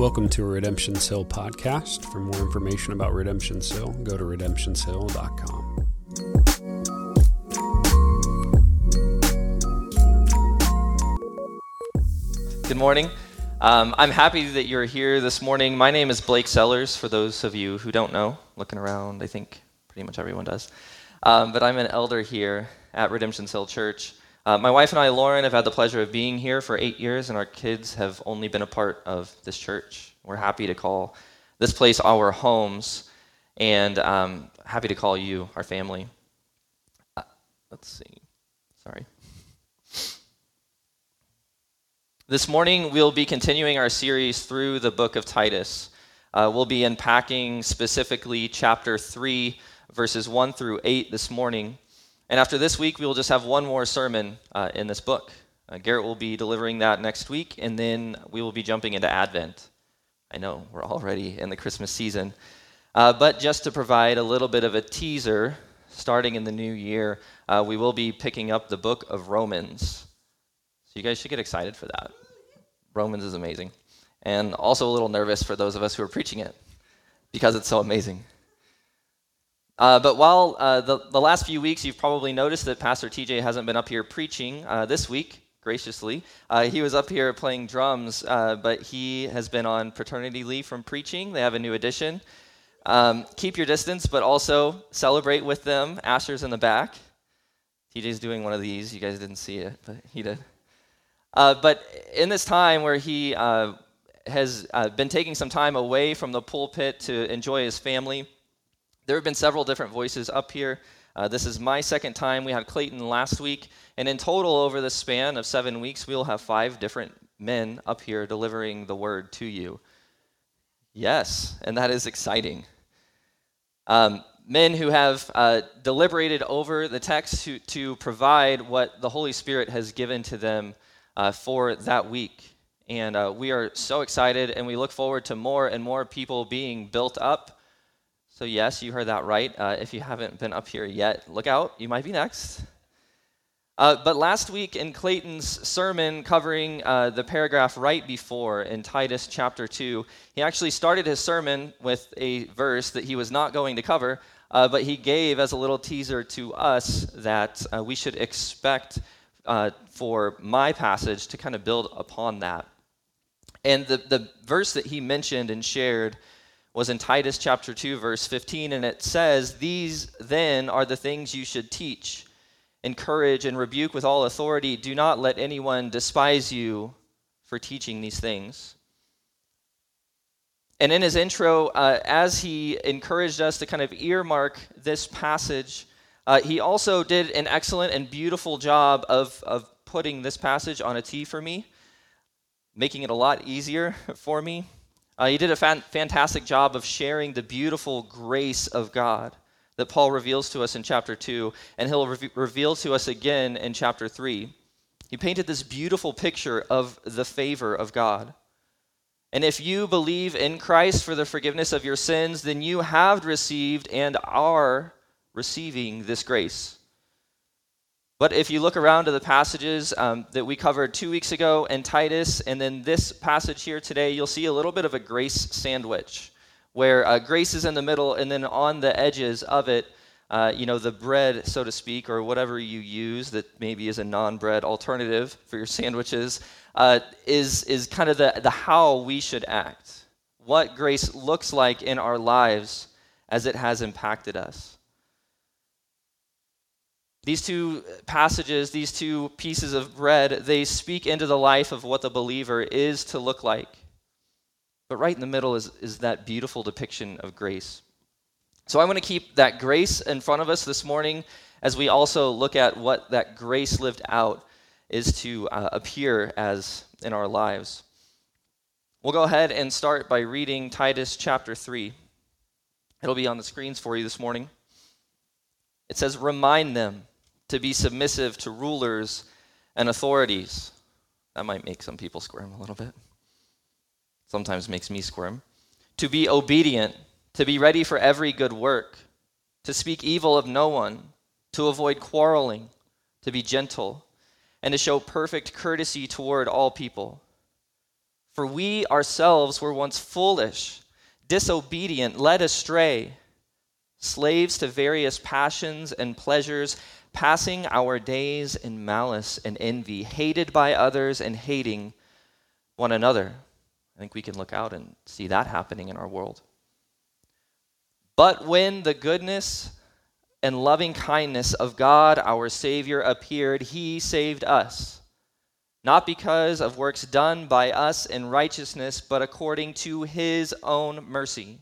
Welcome to a Redemption's Hill podcast. For more information about Redemption's Hill, go to redemptionshill.com. Good morning. Um, I'm happy that you're here this morning. My name is Blake Sellers, for those of you who don't know. Looking around, I think pretty much everyone does. Um, but I'm an elder here at Redemption's Hill Church. Uh, my wife and I, Lauren, have had the pleasure of being here for eight years, and our kids have only been a part of this church. We're happy to call this place our homes, and um, happy to call you our family. Uh, let's see. Sorry. This morning, we'll be continuing our series through the book of Titus. Uh, we'll be unpacking specifically chapter 3, verses 1 through 8 this morning. And after this week, we will just have one more sermon uh, in this book. Uh, Garrett will be delivering that next week, and then we will be jumping into Advent. I know, we're already in the Christmas season. Uh, but just to provide a little bit of a teaser, starting in the new year, uh, we will be picking up the book of Romans. So you guys should get excited for that. Romans is amazing. And also a little nervous for those of us who are preaching it because it's so amazing. Uh, but while uh, the, the last few weeks, you've probably noticed that Pastor TJ hasn't been up here preaching uh, this week, graciously. Uh, he was up here playing drums, uh, but he has been on paternity leave from preaching. They have a new addition. Um, keep your distance, but also celebrate with them. Asher's in the back. TJ's doing one of these. You guys didn't see it, but he did. Uh, but in this time where he has been taking some time away from the pulpit to enjoy his family, there have been several different voices up here. Uh, this is my second time. We had Clayton last week. And in total, over the span of seven weeks, we'll have five different men up here delivering the word to you. Yes, and that is exciting. Um, men who have uh, deliberated over the text to, to provide what the Holy Spirit has given to them uh, for that week. And uh, we are so excited, and we look forward to more and more people being built up so, yes, you heard that right. Uh, if you haven't been up here yet, look out, you might be next. Uh, but last week in Clayton's sermon covering uh, the paragraph right before in Titus chapter 2, he actually started his sermon with a verse that he was not going to cover, uh, but he gave as a little teaser to us that uh, we should expect uh, for my passage to kind of build upon that. And the, the verse that he mentioned and shared was in Titus chapter 2 verse 15 and it says these then are the things you should teach. Encourage and rebuke with all authority. Do not let anyone despise you for teaching these things. And in his intro uh, as he encouraged us to kind of earmark this passage uh, he also did an excellent and beautiful job of, of putting this passage on a tee for me making it a lot easier for me uh, he did a fan- fantastic job of sharing the beautiful grace of God that Paul reveals to us in chapter 2, and he'll re- reveal to us again in chapter 3. He painted this beautiful picture of the favor of God. And if you believe in Christ for the forgiveness of your sins, then you have received and are receiving this grace. But if you look around to the passages um, that we covered two weeks ago in Titus, and then this passage here today, you'll see a little bit of a grace sandwich, where uh, grace is in the middle, and then on the edges of it, uh, you know, the bread, so to speak, or whatever you use that maybe is a non-bread alternative for your sandwiches, uh, is is kind of the the how we should act, what grace looks like in our lives as it has impacted us. These two passages, these two pieces of bread, they speak into the life of what the believer is to look like. But right in the middle is, is that beautiful depiction of grace. So I want to keep that grace in front of us this morning as we also look at what that grace lived out is to uh, appear as in our lives. We'll go ahead and start by reading Titus chapter 3. It'll be on the screens for you this morning. It says, Remind them to be submissive to rulers and authorities. That might make some people squirm a little bit. Sometimes makes me squirm. To be obedient, to be ready for every good work, to speak evil of no one, to avoid quarreling, to be gentle, and to show perfect courtesy toward all people. For we ourselves were once foolish, disobedient, led astray, slaves to various passions and pleasures, passing our days in malice and envy, hated by others and hating one another. I think we can look out and see that happening in our world. But when the goodness and loving kindness of God our Savior appeared, He saved us not because of works done by us in righteousness, but according to his own mercy,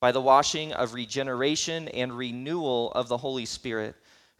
by the washing of regeneration and renewal of the Holy Spirit,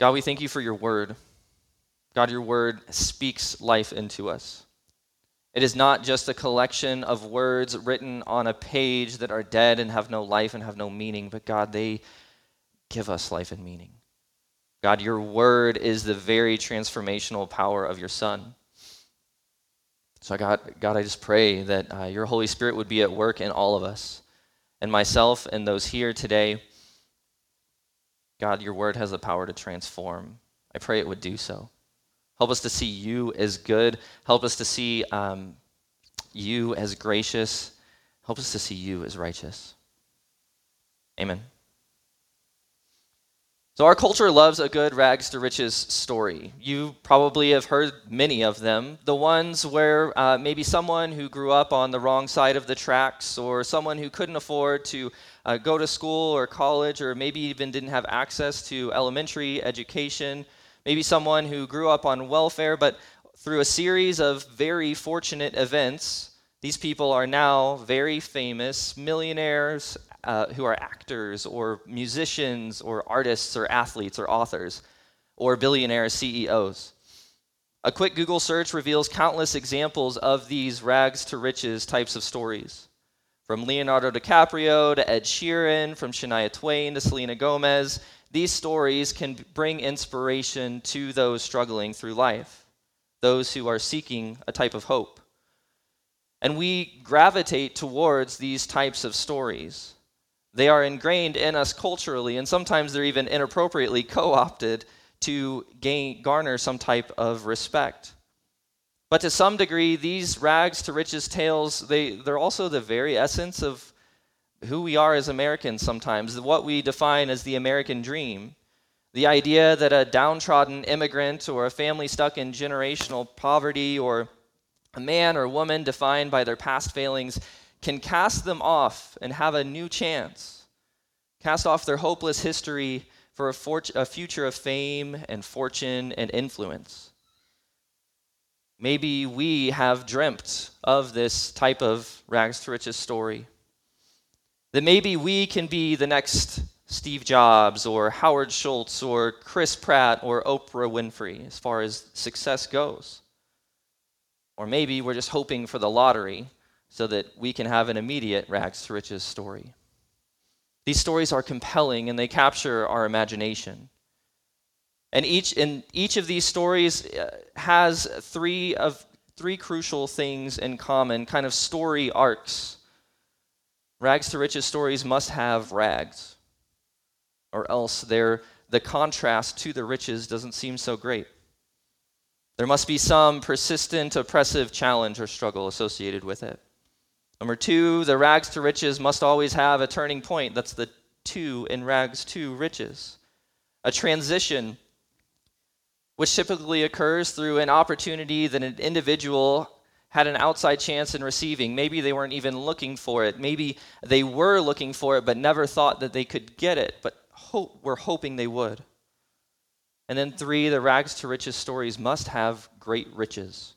God, we thank you for your word. God, your word speaks life into us. It is not just a collection of words written on a page that are dead and have no life and have no meaning, but God, they give us life and meaning. God, your word is the very transformational power of your Son. So, God, God I just pray that uh, your Holy Spirit would be at work in all of us, and myself and those here today. God, your word has the power to transform. I pray it would do so. Help us to see you as good. Help us to see um, you as gracious. Help us to see you as righteous. Amen. So, our culture loves a good rags to riches story. You probably have heard many of them. The ones where uh, maybe someone who grew up on the wrong side of the tracks, or someone who couldn't afford to uh, go to school or college, or maybe even didn't have access to elementary education, maybe someone who grew up on welfare, but through a series of very fortunate events, these people are now very famous millionaires uh, who are actors or musicians or artists or athletes or authors or billionaire CEOs. A quick Google search reveals countless examples of these rags to riches types of stories. From Leonardo DiCaprio to Ed Sheeran, from Shania Twain to Selena Gomez, these stories can bring inspiration to those struggling through life, those who are seeking a type of hope. And we gravitate towards these types of stories. They are ingrained in us culturally, and sometimes they're even inappropriately co opted to gain, garner some type of respect. But to some degree, these rags to riches tales, they, they're also the very essence of who we are as Americans sometimes, what we define as the American dream. The idea that a downtrodden immigrant or a family stuck in generational poverty or a man or woman defined by their past failings can cast them off and have a new chance, cast off their hopeless history for a, fort- a future of fame and fortune and influence. Maybe we have dreamt of this type of rags to riches story. That maybe we can be the next Steve Jobs or Howard Schultz or Chris Pratt or Oprah Winfrey as far as success goes. Or maybe we're just hoping for the lottery so that we can have an immediate rags to riches story. These stories are compelling and they capture our imagination. And each, in each of these stories uh, has three of three crucial things in common, kind of story arcs Rags to riches stories must have rags, or else the contrast to the riches doesn't seem so great. There must be some persistent, oppressive challenge or struggle associated with it. Number two, the rags to riches must always have a turning point. That's the two in rags to riches. A transition, which typically occurs through an opportunity that an individual had an outside chance in receiving. Maybe they weren't even looking for it. Maybe they were looking for it but never thought that they could get it, but hope, were hoping they would. And then, three, the rags to riches stories must have great riches.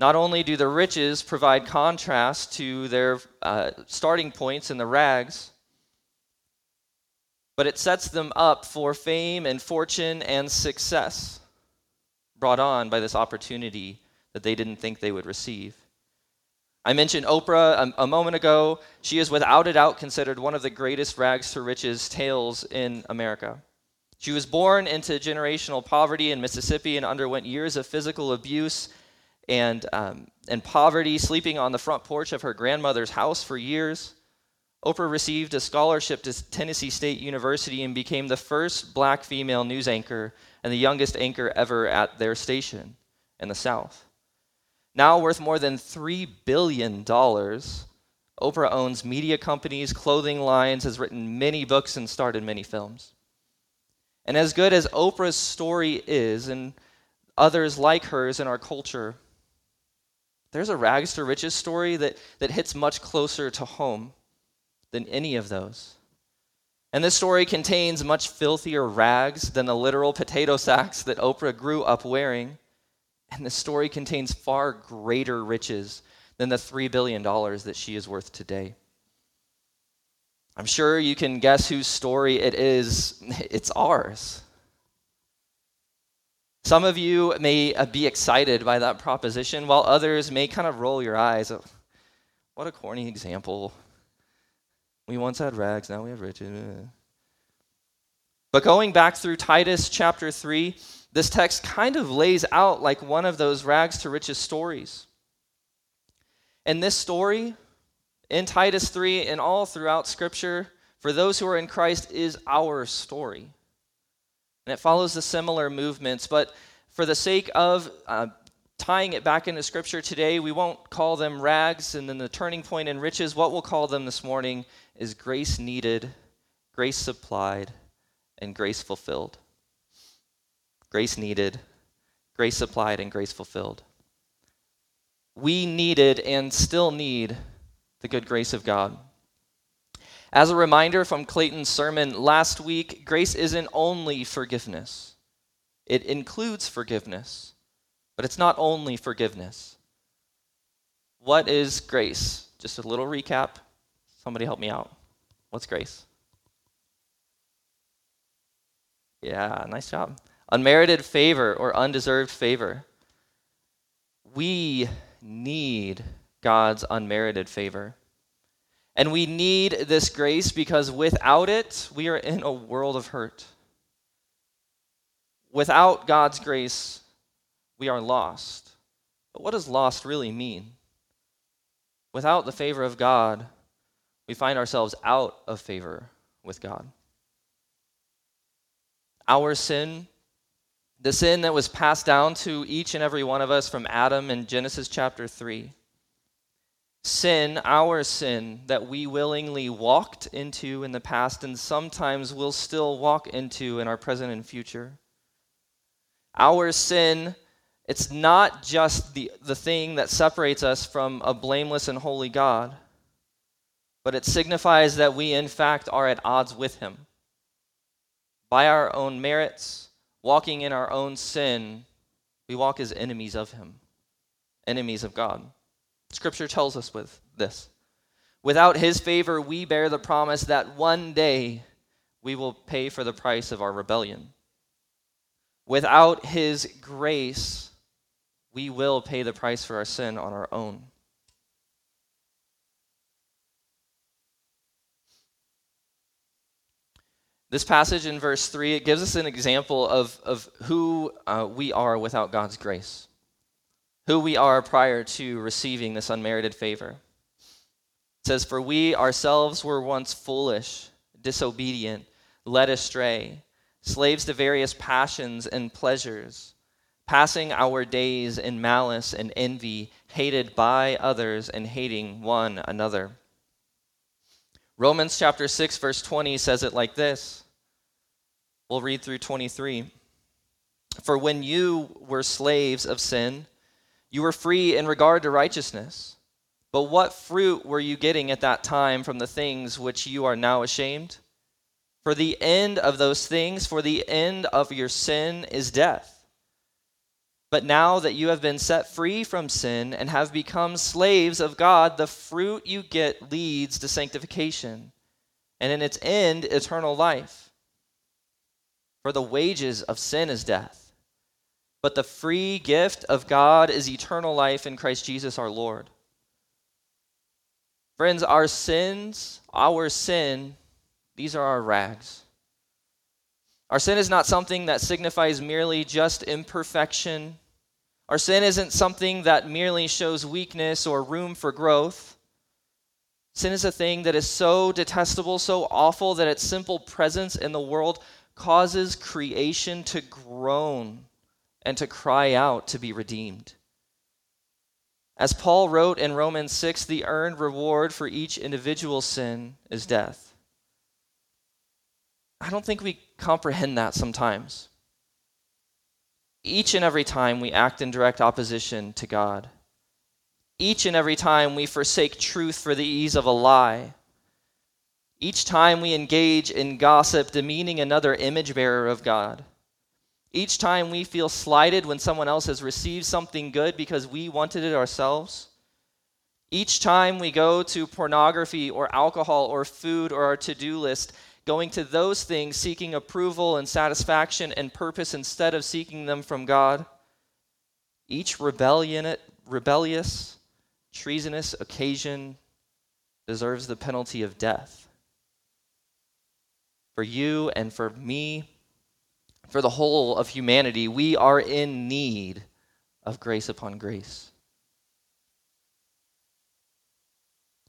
Not only do the riches provide contrast to their uh, starting points in the rags, but it sets them up for fame and fortune and success brought on by this opportunity that they didn't think they would receive. I mentioned Oprah a, a, moment ago. She is without a doubt considered one of the greatest rags to riches tales in America. She was born into generational poverty in Mississippi and underwent years of physical abuse and, um, and poverty, sleeping on the front porch of her grandmother's house for years. Oprah received a scholarship to Tennessee State University and became the first black female news anchor and the youngest anchor ever at their station in the South. Now worth more than $3 billion, Oprah owns media companies, clothing lines, has written many books, and starred in many films. And as good as Oprah's story is, and others like hers in our culture, there's a rags to riches story that, that hits much closer to home than any of those. And this story contains much filthier rags than the literal potato sacks that Oprah grew up wearing. And the story contains far greater riches than the $3 billion that she is worth today. I'm sure you can guess whose story it is. It's ours. Some of you may uh, be excited by that proposition, while others may kind of roll your eyes. What a corny example. We once had rags, now we have riches. But going back through Titus chapter 3, this text kind of lays out like one of those rags to riches stories. And this story in Titus 3 and all throughout Scripture, for those who are in Christ, is our story. And it follows the similar movements, but for the sake of uh, tying it back into Scripture today, we won't call them rags and then the turning point in riches. What we'll call them this morning is grace needed, grace supplied, and grace fulfilled grace needed, grace supplied, and grace fulfilled. We needed and still need the good grace of God. As a reminder from Clayton's sermon last week, grace isn't only forgiveness, it includes forgiveness, but it's not only forgiveness. What is grace? Just a little recap. Somebody help me out. What's grace? Yeah, nice job unmerited favor or undeserved favor. We need God's unmerited favor. And we need this grace because without it, we are in a world of hurt. Without God's grace, we are lost. But what does lost really mean? Without the favor of God, we find ourselves out of favor with God. Our sin the sin that was passed down to each and every one of us from Adam in Genesis chapter 3. Sin, our sin, that we willingly walked into in the past and sometimes will still walk into in our present and future. Our sin, it's not just the, the thing that separates us from a blameless and holy God, but it signifies that we, in fact, are at odds with Him. By our own merits, walking in our own sin, we walk as enemies of Him, enemies of God. Scripture tells us with this. Without His favor, we bear the promise that one day we will pay for the price of our rebellion. Without His grace, we will pay the price for our sin on our own. This passage in verse 3, it gives us an example of, of who uh, we are without God's grace, who we are prior to receiving this unmerited favor. It says, For we ourselves were once foolish, disobedient, led astray, slaves to various passions and pleasures, passing our days in malice and envy, hated by others and hating one another. Romans chapter 6, verse 20 says it like this. We'll read through 23. For when you were slaves of sin, you were free in regard to righteousness. But what fruit were you getting at that time from the things which you are now ashamed? For the end of those things, for the end of your sin is death. But now that you have been set free from sin and have become slaves of God, the fruit you get leads to sanctification, and in its end, eternal life. For the wages of sin is death, but the free gift of God is eternal life in Christ Jesus our Lord. Friends, our sins, our sin, these are our rags. Our sin is not something that signifies merely just imperfection. Our sin isn't something that merely shows weakness or room for growth. Sin is a thing that is so detestable, so awful, that its simple presence in the world causes creation to groan and to cry out to be redeemed. As Paul wrote in Romans 6, the earned reward for each individual sin is death. I don't think we comprehend that sometimes. Each and every time we act in direct opposition to God, each and every time we forsake truth for the ease of a lie, each time we engage in gossip, demeaning another image bearer of God, each time we feel slighted when someone else has received something good because we wanted it ourselves, each time we go to pornography or alcohol or food or our to do list, going to those things seeking approval and satisfaction and purpose instead of seeking them from God, each rebellion, rebellious, treasonous occasion deserves the penalty of death. For you and for me, for the whole of humanity, we are in need of grace upon grace.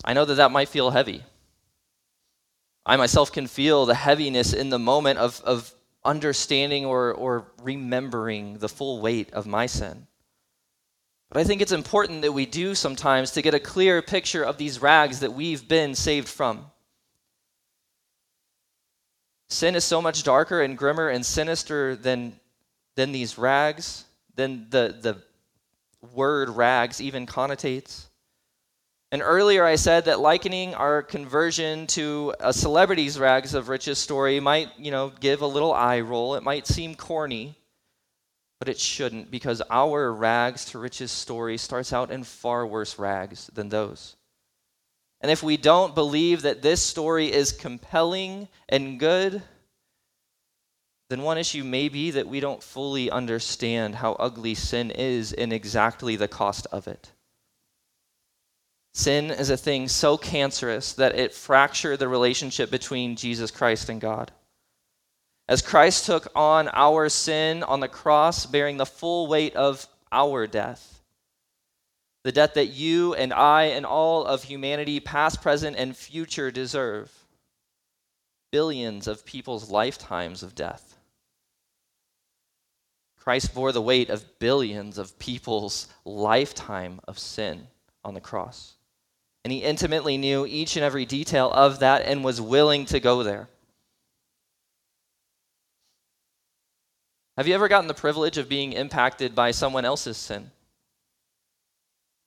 I know that that might feel heavy. I myself can feel the heaviness in the moment of, of understanding or, or remembering the full weight of my sin. But I think it's important that we do sometimes to get a clear picture of these rags that we've been saved from. Sin is so much darker and grimmer and sinister than, than these rags, than the, the word rags even connotates. And earlier I said that likening our conversion to a celebrity's rags of riches story might, you know, give a little eye roll. It might seem corny, but it shouldn't because our rags to riches story starts out in far worse rags than those. And if we don't believe that this story is compelling and good, then one issue may be that we don't fully understand how ugly sin is and exactly the cost of it. Sin is a thing so cancerous that it fractured the relationship between Jesus Christ and God. As Christ took on our sin on the cross, bearing the full weight of our death, the debt that you and I and all of humanity, past, present, and future, deserve. Billions of people's lifetimes of death. Christ bore the weight of billions of people's lifetime of sin on the cross. And he intimately knew each and every detail of that and was willing to go there. Have you ever gotten the privilege of being impacted by someone else's sin?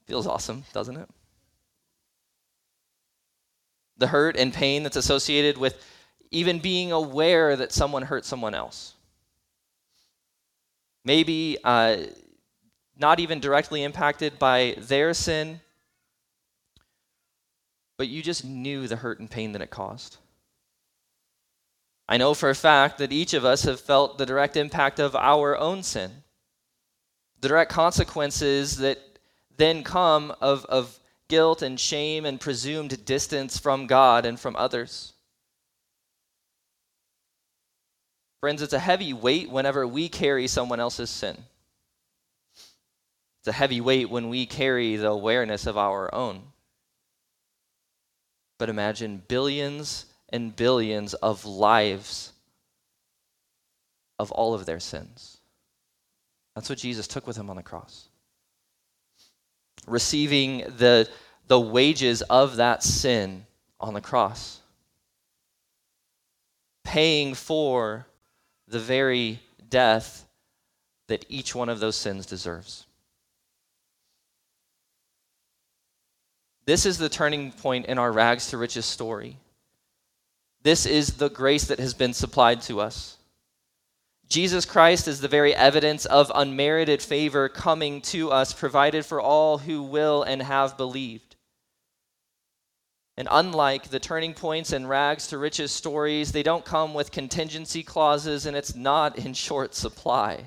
Feels awesome, doesn't it? The hurt and pain that's associated with even being aware that someone hurt someone else. Maybe uh, not even directly impacted by their sin, but you just knew the hurt and pain that it caused. I know for a fact that each of us have felt the direct impact of our own sin, the direct consequences that then come of, of guilt and shame and presumed distance from God and from others. Friends, it's a heavy weight whenever we carry someone else's sin. It's a heavy weight when we carry the awareness of our own. But imagine billions and billions of lives of all of their sins. That's what Jesus took with him on the cross receiving the, the wages of that sin on the cross, paying for the very death that each one of those sins deserves. This is the turning point in our rags to riches story. This is the grace that has been supplied to us. Jesus Christ is the very evidence of unmerited favor coming to us, provided for all who will and have believed. And unlike the turning points and rags to riches stories, they don't come with contingency clauses and it's not in short supply.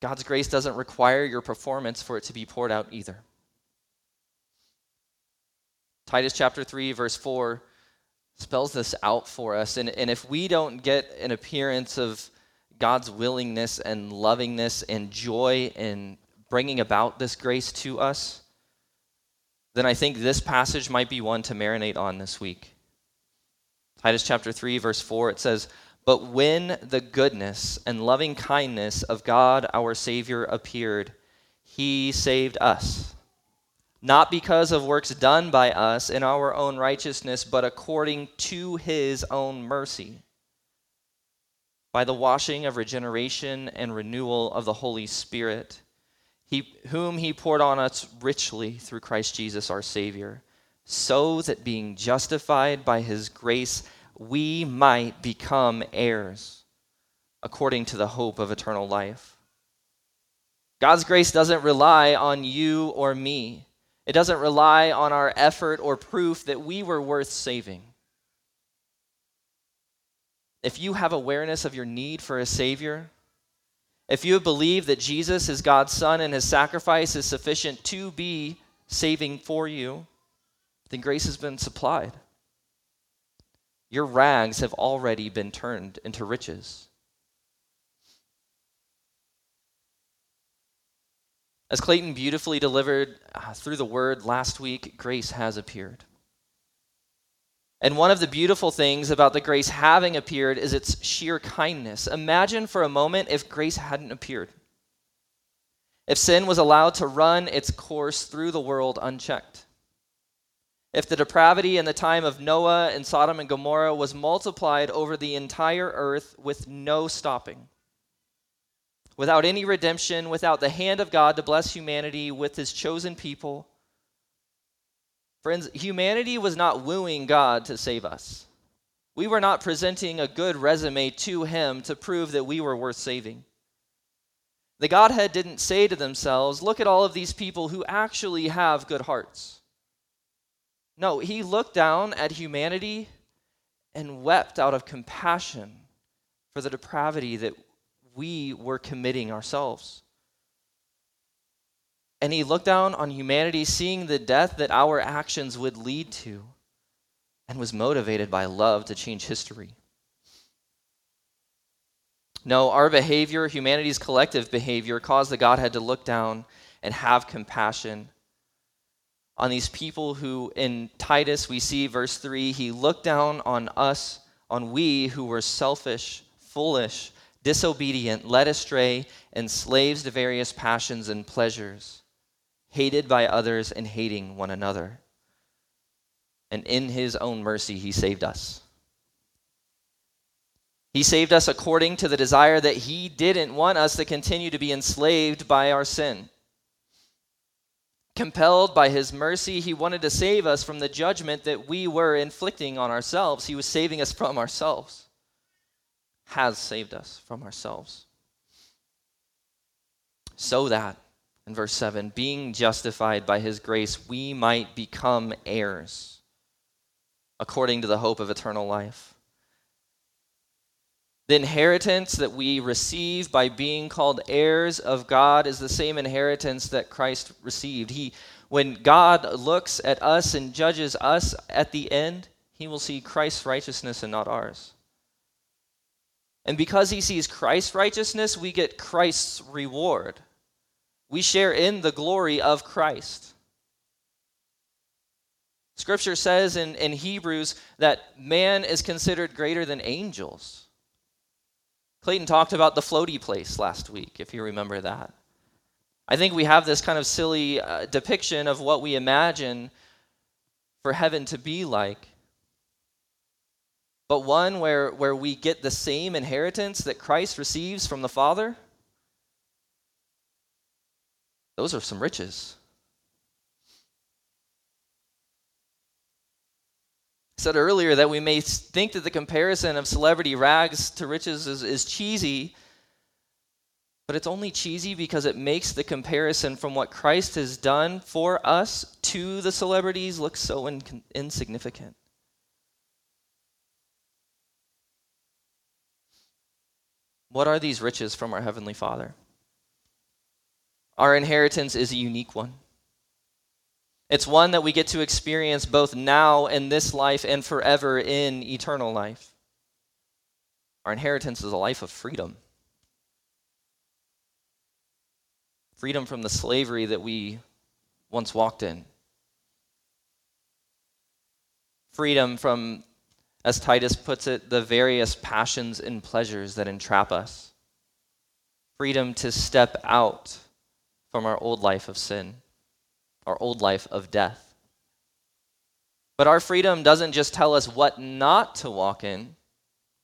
God's grace doesn't require your performance for it to be poured out either. Titus chapter 3, verse 4 spells this out for us. And, and if we don't get an appearance of God's willingness and lovingness and joy in bringing about this grace to us, then I think this passage might be one to marinate on this week. Titus chapter 3, verse 4, it says, But when the goodness and loving kindness of God our Savior appeared, he saved us not because of works done by us in our own righteousness, but according to his own mercy, by the washing of regeneration and renewal of the Holy Spirit, he, whom he poured on us richly through Christ Jesus our Savior, so that being justified by his grace, we might become heirs according to the hope of eternal life. God's grace doesn't rely on you or me. It doesn't rely on our effort or proof that we were worth saving. If you have awareness of your need for a Savior, if you believe that Jesus is God's Son and his sacrifice is sufficient to be saving for you, then grace has been supplied. Your rags have already been turned into riches. As Clayton beautifully delivered uh, through the word last week, grace has appeared. And one of the beautiful things about the grace having appeared is its sheer kindness. Imagine for a moment if grace hadn't appeared. If sin was allowed to run its course through the world unchecked. If the depravity in the time of Noah and Sodom and Gomorrah was multiplied over the entire earth with no stopping without any redemption, without the hand of God to bless humanity with his chosen people. Friends, humanity was not wooing God to save us. We were not presenting a good resume to him to prove that we were worth saving. The Godhead didn't say to themselves, Look at all of these people who actually have good hearts. No, he looked down at humanity and wept out of compassion for the depravity that we were committing ourselves. And he looked down on humanity, seeing the death that our actions would lead to, and was motivated by love to change history. No, our behavior, humanity's collective behavior, caused the Godhead to look down and have compassion on these people who, in Titus, we see verse 3, he looked down on us, on we who were selfish, foolish, disobedient, led astray, and slaves to various passions and pleasures, hated by others and hating one another. And in his own mercy, he saved us. He saved us according to the desire that he didn't want us to continue to be enslaved by our sin. Compelled by his mercy, he wanted to save us from the judgment that we were inflicting on ourselves. He was saving us from ourselves has saved us from ourselves. So that, in verse 7, being justified by his grace, we might become heirs according to the hope of eternal life. The inheritance that we receive by being called heirs of God is the same inheritance that Christ received. He, when God looks at us and judges us at the end, he will see Christ's righteousness and not ours. And because he sees Christ's righteousness, we get Christ's reward. We share in the glory of Christ. Scripture says in, in Hebrews that man is considered greater than angels. Clayton talked about the floaty place last week, if you remember that. I think we have this kind of silly uh, depiction of what we imagine for heaven to be like but one where, where we get the same inheritance that Christ receives from the Father, those are some riches. I said earlier that we may think that the comparison of celebrity rags to riches is, is cheesy, but it's only cheesy because it makes the comparison from what Christ has done for us to the celebrities look so in, insignificant. What are these riches from our Heavenly Father? Our inheritance is a unique one. It's one that we get to experience both now in this life and forever in eternal life. Our inheritance is a life of freedom. Freedom from the slavery that we once walked in. Freedom from, as Titus puts it, the various passions and pleasures that entrap us. Freedom to step out from our old life of sin our old life of death. But our freedom doesn't just tell us what not to walk in.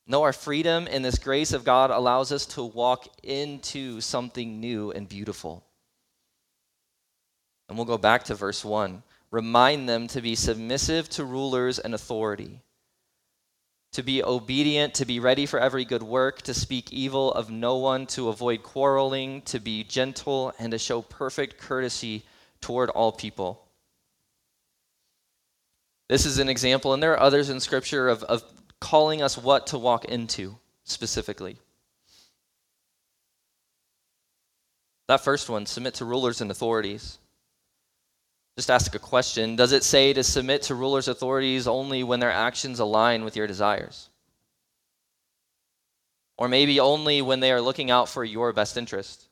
No, our freedom in this grace of God allows us to walk into something new and beautiful. And we'll go back to verse 1. Remind them to be submissive to rulers and authority, to be obedient, to be ready for every good work, to speak evil of no one, to avoid quarreling, to be gentle, and to show perfect courtesy toward all people. This is an example, and there are others in Scripture of, of calling us what to walk into specifically. That first one, submit to rulers and authorities. Just ask a question Does it say to submit to rulers' authorities only when their actions align with your desires? Or maybe only when they are looking out for your best interest?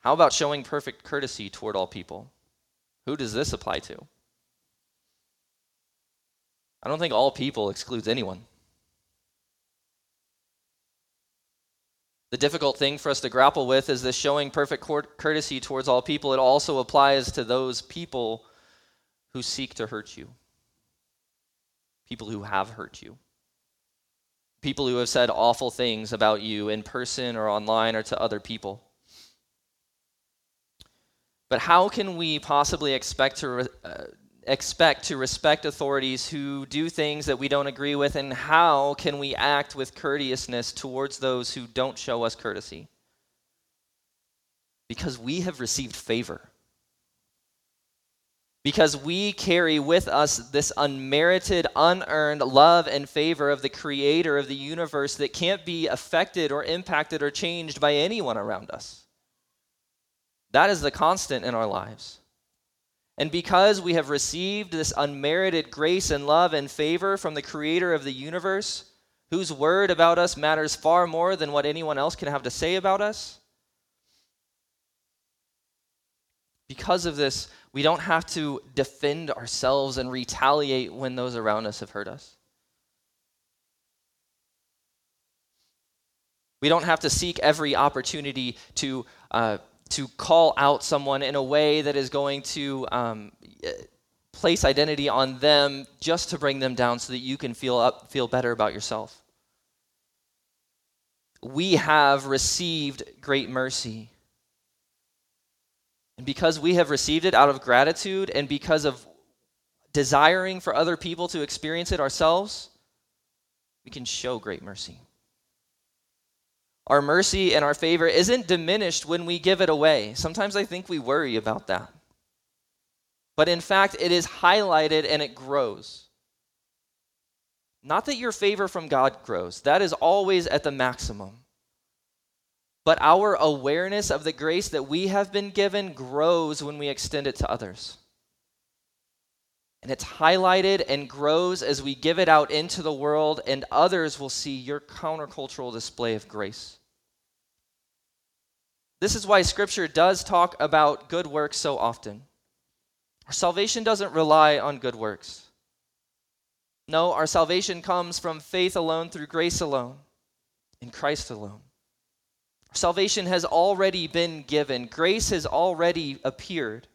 How about showing perfect courtesy toward all people? Who does this apply to? I don't think all people excludes anyone. The difficult thing for us to grapple with is this showing perfect courtesy towards all people. It also applies to those people who seek to hurt you, people who have hurt you, people who have said awful things about you in person or online or to other people. But how can we possibly expect to, uh, expect to respect authorities who do things that we don't agree with? And how can we act with courteousness towards those who don't show us courtesy? Because we have received favor. Because we carry with us this unmerited, unearned love and favor of the Creator of the universe that can't be affected or impacted or changed by anyone around us. That is the constant in our lives. And because we have received this unmerited grace and love and favor from the creator of the universe, whose word about us matters far more than what anyone else can have to say about us, because of this, we don't have to defend ourselves and retaliate when those around us have hurt us. We don't have to seek every opportunity to uh, to call out someone in a way that is going to um, place identity on them just to bring them down so that you can feel up feel better about yourself. We have received great mercy. And because we have received it out of gratitude and because of desiring for other people to experience it ourselves we can show great mercy our mercy and our favor isn't diminished when we give it away. Sometimes I think we worry about that. But in fact, it is highlighted and it grows. Not that your favor from God grows, that is always at the maximum. But our awareness of the grace that we have been given grows when we extend it to others. And it's highlighted and grows as we give it out into the world, and others will see your countercultural display of grace. This is why Scripture does talk about good works so often. Our salvation doesn't rely on good works. No, our salvation comes from faith alone, through grace alone, in Christ alone. Salvation has already been given, grace has already appeared.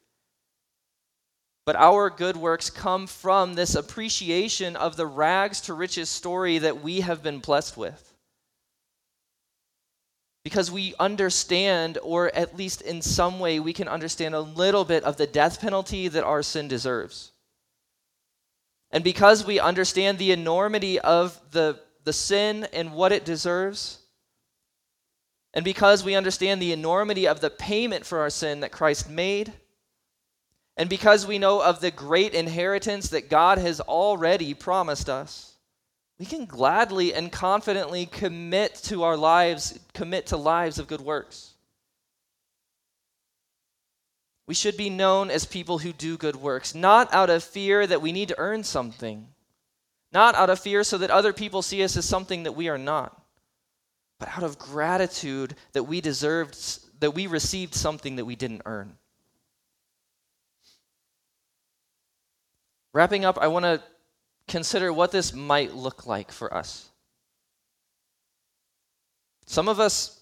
But our good works come from this appreciation of the rags to riches story that we have been blessed with because we understand, or at least in some way, we can understand a little bit of the death penalty that our sin deserves. And because we understand the enormity of the, the sin and what it deserves, and because we understand the enormity of the payment for our sin that Christ made, and because we know of the great inheritance that God has already promised us, we can gladly and confidently commit to our lives, commit to lives of good works. We should be known as people who do good works, not out of fear that we need to earn something, not out of fear so that other people see us as something that we are not, but out of gratitude that we deserved, that we received something that we didn't earn. Wrapping up, I want to consider what this might look like for us. Some of us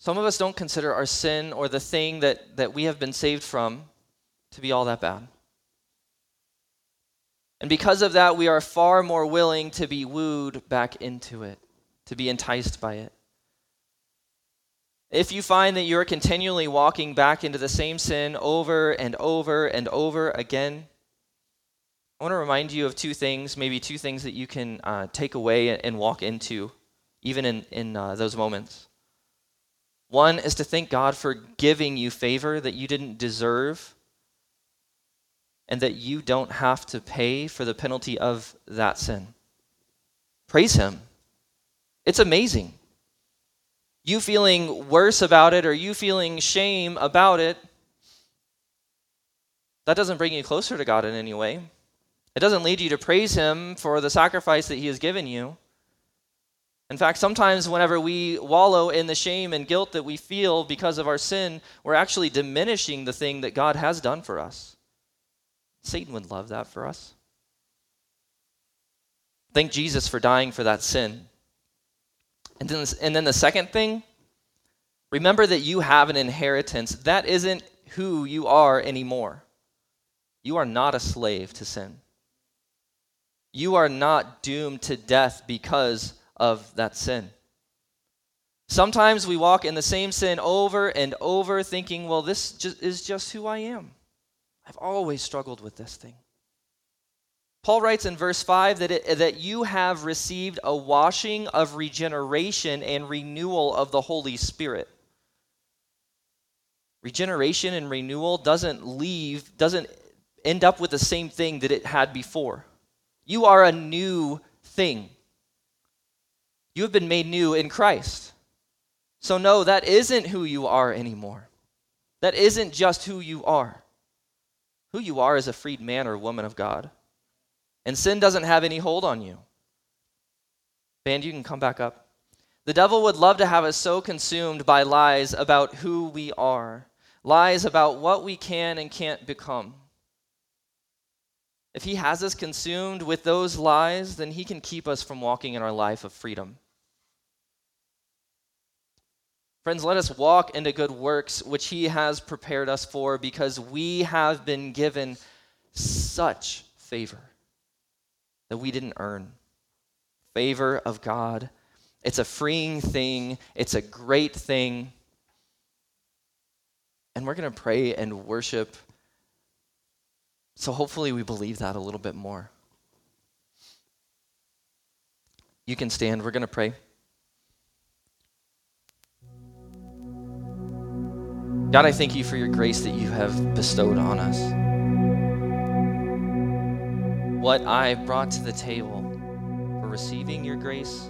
Some of us don't consider our sin or the thing that, that we have been saved from to be all that bad. And because of that, we are far more willing to be wooed back into it, to be enticed by it. If you find that you're continually walking back into the same sin over and over and over again, I want to remind you of two things, maybe two things that you can uh, take away and walk into, even in, in uh, those moments. One is to thank God for giving you favor that you didn't deserve and that you don't have to pay for the penalty of that sin. Praise Him. It's amazing. You feeling worse about it or you feeling shame about it, that doesn't bring you closer to God in any way. It doesn't lead you to praise Him for the sacrifice that He has given you. In fact, sometimes whenever we wallow in the shame and guilt that we feel because of our sin, we're actually diminishing the thing that God has done for us. Satan would love that for us. Thank Jesus for dying for that sin. And then, and then the second thing, remember that you have an inheritance. That isn't who you are anymore. You are not a slave to sin. You are not doomed to death because of that sin. Sometimes we walk in the same sin over and over, thinking, well, this just is just who I am. I've always struggled with this thing. Paul writes in verse 5 that, it, that you have received a washing of regeneration and renewal of the Holy Spirit. Regeneration and renewal doesn't leave, doesn't end up with the same thing that it had before. You are a new thing. You have been made new in Christ. So, no, that isn't who you are anymore. That isn't just who you are. Who you are is a freed man or woman of God. And sin doesn't have any hold on you. Band, you can come back up. The devil would love to have us so consumed by lies about who we are, lies about what we can and can't become. If he has us consumed with those lies, then he can keep us from walking in our life of freedom. Friends, let us walk into good works which He has prepared us for because we have been given such favor that we didn't earn. Favor of God. It's a freeing thing, it's a great thing. And we're going to pray and worship. So hopefully we believe that a little bit more. You can stand. We're going to pray. God, I thank you for your grace that you have bestowed on us. What I brought to the table for receiving your grace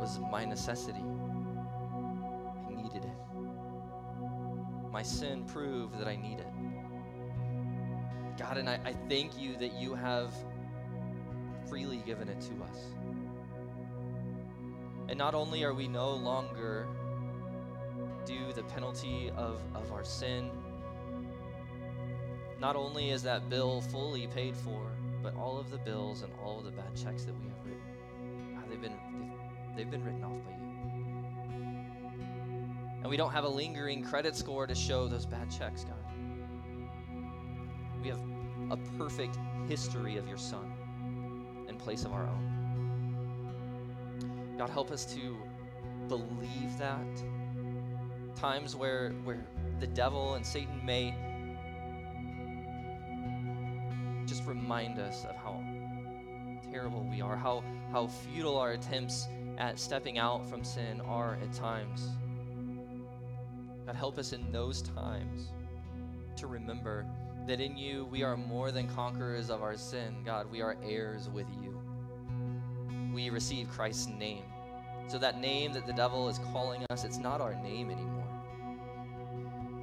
was my necessity. I needed it. My sin proved that I need it. God, and I, I thank you that you have freely given it to us. And not only are we no longer due the penalty of, of our sin. Not only is that bill fully paid for, but all of the bills and all of the bad checks that we have written, God, they've been, they've, they've been written off by you. And we don't have a lingering credit score to show those bad checks, God. We have a perfect history of your Son in place of our own. God, help us to believe that times where, where the devil and Satan may remind us of how terrible we are, how, how futile our attempts at stepping out from sin are at times. God, help us in those times to remember that in you we are more than conquerors of our sin. God, we are heirs with you. We receive Christ's name So that name that the devil is calling us, it's not our name anymore.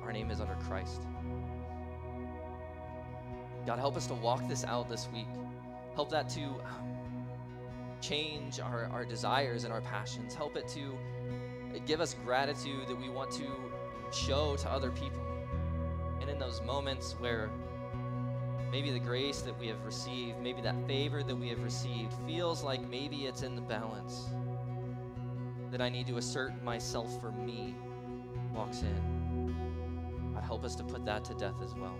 Our name is under Christ. God, help us to walk this out this week. Help that to change our, our desires and our passions. Help it to give us gratitude that we want to show to other people. And in those moments where maybe the grace that we have received, maybe that favor that we have received feels like maybe it's in the balance, that I need to assert myself for me walks in. God, help us to put that to death as well.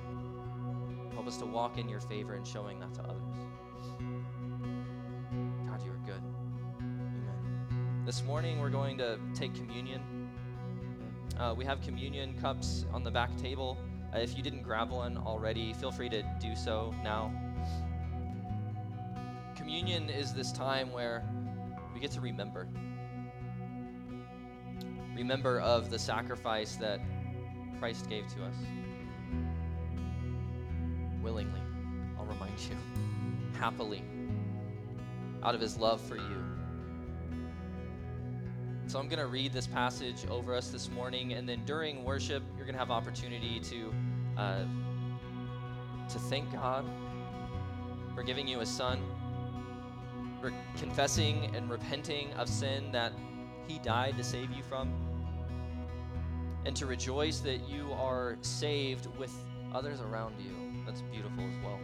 Help us to walk in your favor and showing that to others. God, you are good. Amen. This morning we're going to take communion. Uh, we have communion cups on the back table. Uh, if you didn't grab one already, feel free to do so now. Communion is this time where we get to remember remember of the sacrifice that Christ gave to us. Willingly, I'll remind you, happily, out of his love for you. So I'm going to read this passage over us this morning, and then during worship, you're going to have opportunity to uh, to thank God for giving you a son, for confessing and repenting of sin that he died to save you from, and to rejoice that you are saved with others around you. That's beautiful as well.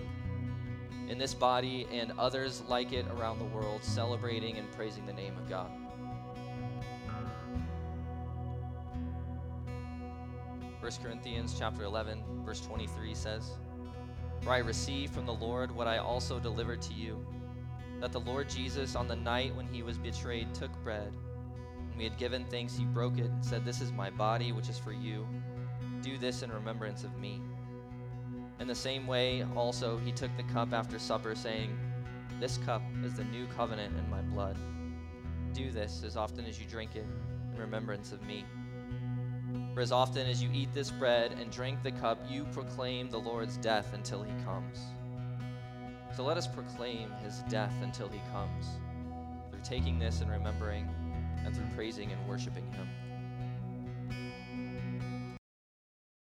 In this body and others like it around the world, celebrating and praising the name of God. First Corinthians chapter 11 verse 23 says, "For I received from the Lord what I also delivered to you, that the Lord Jesus on the night when he was betrayed took bread, and we had given thanks, he broke it and said, This is my body, which is for you. Do this in remembrance of me. In the same way, also, he took the cup after supper, saying, This cup is the new covenant in my blood. Do this as often as you drink it in remembrance of me. For as often as you eat this bread and drink the cup, you proclaim the Lord's death until he comes. So let us proclaim his death until he comes, through taking this and remembering and through praising and worshiping Him.